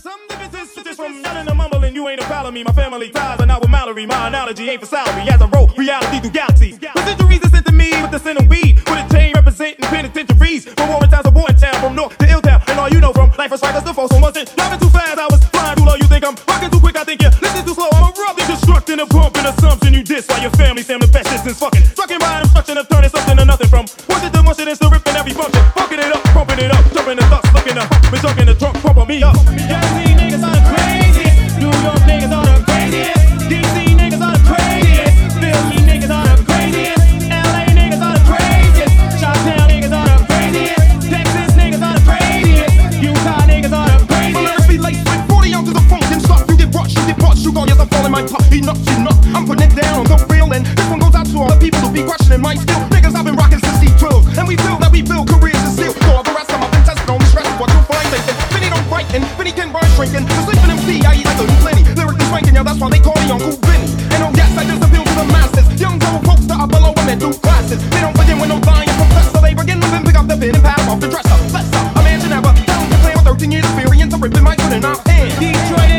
some differences just from yelling and mumbling. You ain't a pal of me. My family ties are not with Mallory. My analogy ain't for salary. As I roll reality through galaxies. The centuries are sent to me with the sin of weed. With a chain representing penitentiaries. From warring times, a born town. From north to ill town. And all you know from life is strikers, the false one wasn't. Driving too fast, I was flying too low. You think I'm rocking too quick? I think you're listening too slow. I'm abruptly constructing a pump and assumption. You diss while your family say I'm the best since fucking. Strucking by instruction of turning something to nothing from. What's it to mush it and still ripping every function. Fucking it up, pumping it up, jumping the thugs, looking up. Been talking the trunk, pumping me up. Jersey are the craziest. DC niggas are the craziest. Philly niggas are the craziest. LA niggas are the craziest. Chi-town niggas are the craziest. Texas niggas are the craziest. Utah niggas are the My craziest. lyrics be laced with 40 ounces funk and stuff. You get rushed, you get parched, you go, yes, I'm falling my top. Enough, enough. I'm putting it down on the. This one goes out to all the people who be questioning my skill. Niggas, I've been rocking since C12. And we feel that we build careers and steal. So all the rest of them, I've cranking, yo, that's why they call me Uncle Benny. And on gas, I just appeal to the masses. Young grown folks that are below women do classes. They don't begin with no lying professor. They begin living, pick up the pen and pass off the dresser. Let's up, a man should have a down to play with 13 years experience of ripping my foot in my hand. Detroit